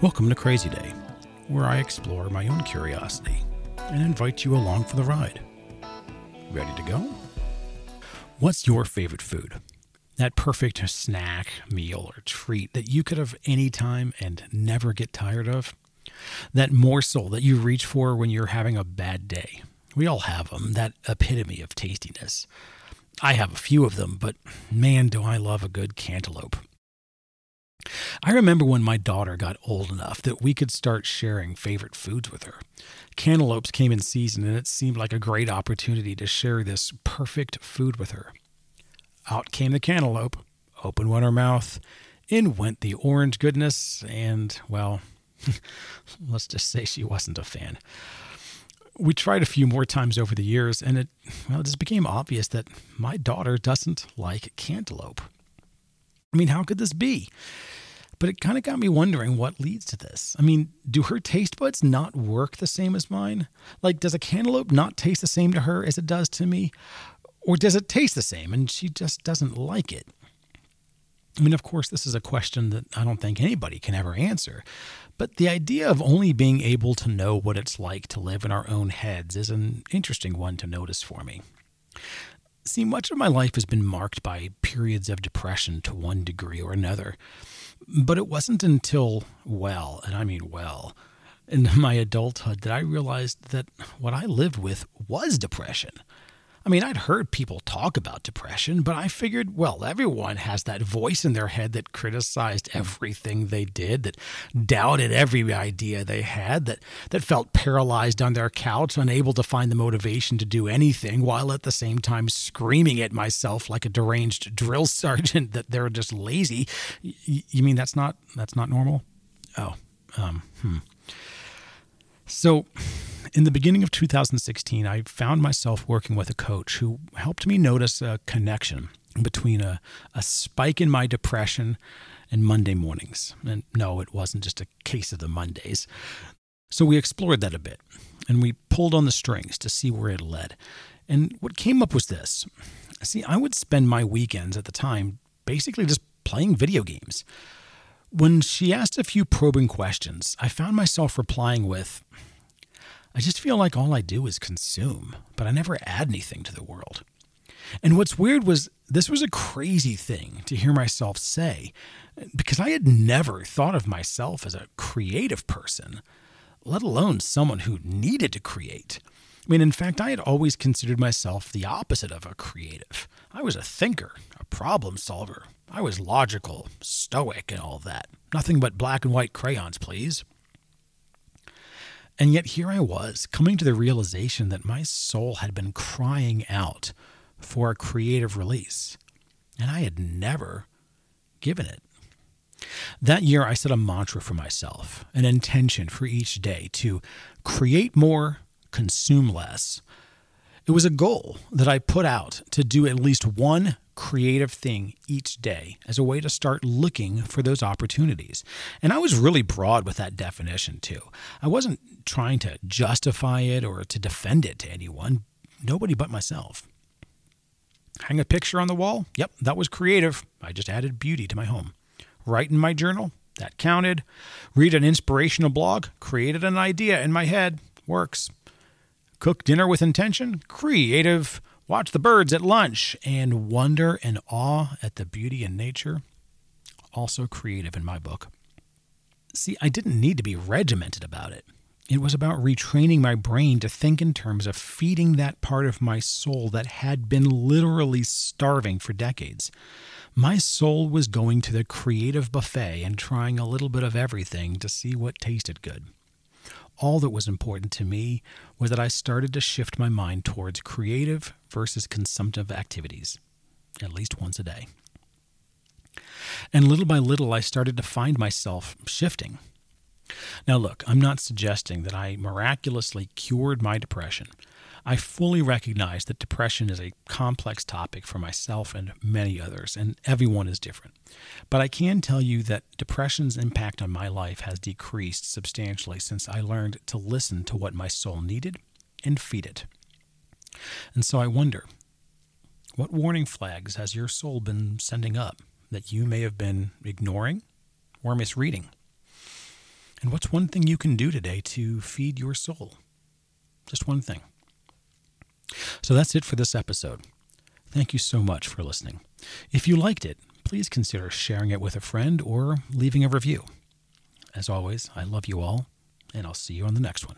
Welcome to Crazy Day, where I explore my own curiosity and invite you along for the ride. Ready to go? What's your favorite food? That perfect snack, meal, or treat that you could have any time and never get tired of? That morsel that you reach for when you're having a bad day. We all have them, that epitome of tastiness. I have a few of them, but man, do I love a good cantaloupe. I remember when my daughter got old enough that we could start sharing favorite foods with her. Cantaloupes came in season, and it seemed like a great opportunity to share this perfect food with her. Out came the cantaloupe, open went her mouth, in went the orange goodness, and, well, let's just say she wasn't a fan. We tried a few more times over the years, and it, well, it just became obvious that my daughter doesn't like cantaloupe. I mean, how could this be? But it kind of got me wondering what leads to this. I mean, do her taste buds not work the same as mine? Like, does a cantaloupe not taste the same to her as it does to me? Or does it taste the same and she just doesn't like it? I mean, of course, this is a question that I don't think anybody can ever answer. But the idea of only being able to know what it's like to live in our own heads is an interesting one to notice for me. See, much of my life has been marked by periods of depression to one degree or another. But it wasn't until, well, and I mean well, in my adulthood that I realized that what I lived with was depression. I mean, I'd heard people talk about depression, but I figured, well, everyone has that voice in their head that criticized everything they did, that doubted every idea they had, that, that felt paralyzed on their couch, unable to find the motivation to do anything, while at the same time screaming at myself like a deranged drill sergeant that they're just lazy. You mean that's not that's not normal? Oh, um, hmm. So in the beginning of 2016, I found myself working with a coach who helped me notice a connection between a, a spike in my depression and Monday mornings. And no, it wasn't just a case of the Mondays. So we explored that a bit and we pulled on the strings to see where it led. And what came up was this. See, I would spend my weekends at the time basically just playing video games. When she asked a few probing questions, I found myself replying with, I just feel like all I do is consume, but I never add anything to the world. And what's weird was this was a crazy thing to hear myself say because I had never thought of myself as a creative person, let alone someone who needed to create. I mean, in fact, I had always considered myself the opposite of a creative. I was a thinker, a problem solver. I was logical, stoic, and all that. Nothing but black and white crayons, please. And yet here I was, coming to the realization that my soul had been crying out for a creative release, and I had never given it. That year, I set a mantra for myself, an intention for each day to create more, consume less. It was a goal that I put out to do at least one creative thing each day as a way to start looking for those opportunities. And I was really broad with that definition too. I wasn't trying to justify it or to defend it to anyone, nobody but myself. Hang a picture on the wall? Yep, that was creative. I just added beauty to my home. Write in my journal? That counted. Read an inspirational blog? Created an idea in my head? Works. Cook dinner with intention? Creative watch the birds at lunch, and wonder and awe at the beauty in nature. Also creative in my book. See, I didn't need to be regimented about it. It was about retraining my brain to think in terms of feeding that part of my soul that had been literally starving for decades. My soul was going to the creative buffet and trying a little bit of everything to see what tasted good all that was important to me was that I started to shift my mind towards creative versus consumptive activities, at least once a day. And little by little, I started to find myself shifting. Now, look, I'm not suggesting that I miraculously cured my depression. I fully recognize that depression is a complex topic for myself and many others, and everyone is different. But I can tell you that depression's impact on my life has decreased substantially since I learned to listen to what my soul needed and feed it. And so I wonder what warning flags has your soul been sending up that you may have been ignoring or misreading? And what's one thing you can do today to feed your soul? Just one thing. So that's it for this episode. Thank you so much for listening. If you liked it, please consider sharing it with a friend or leaving a review. As always, I love you all, and I'll see you on the next one.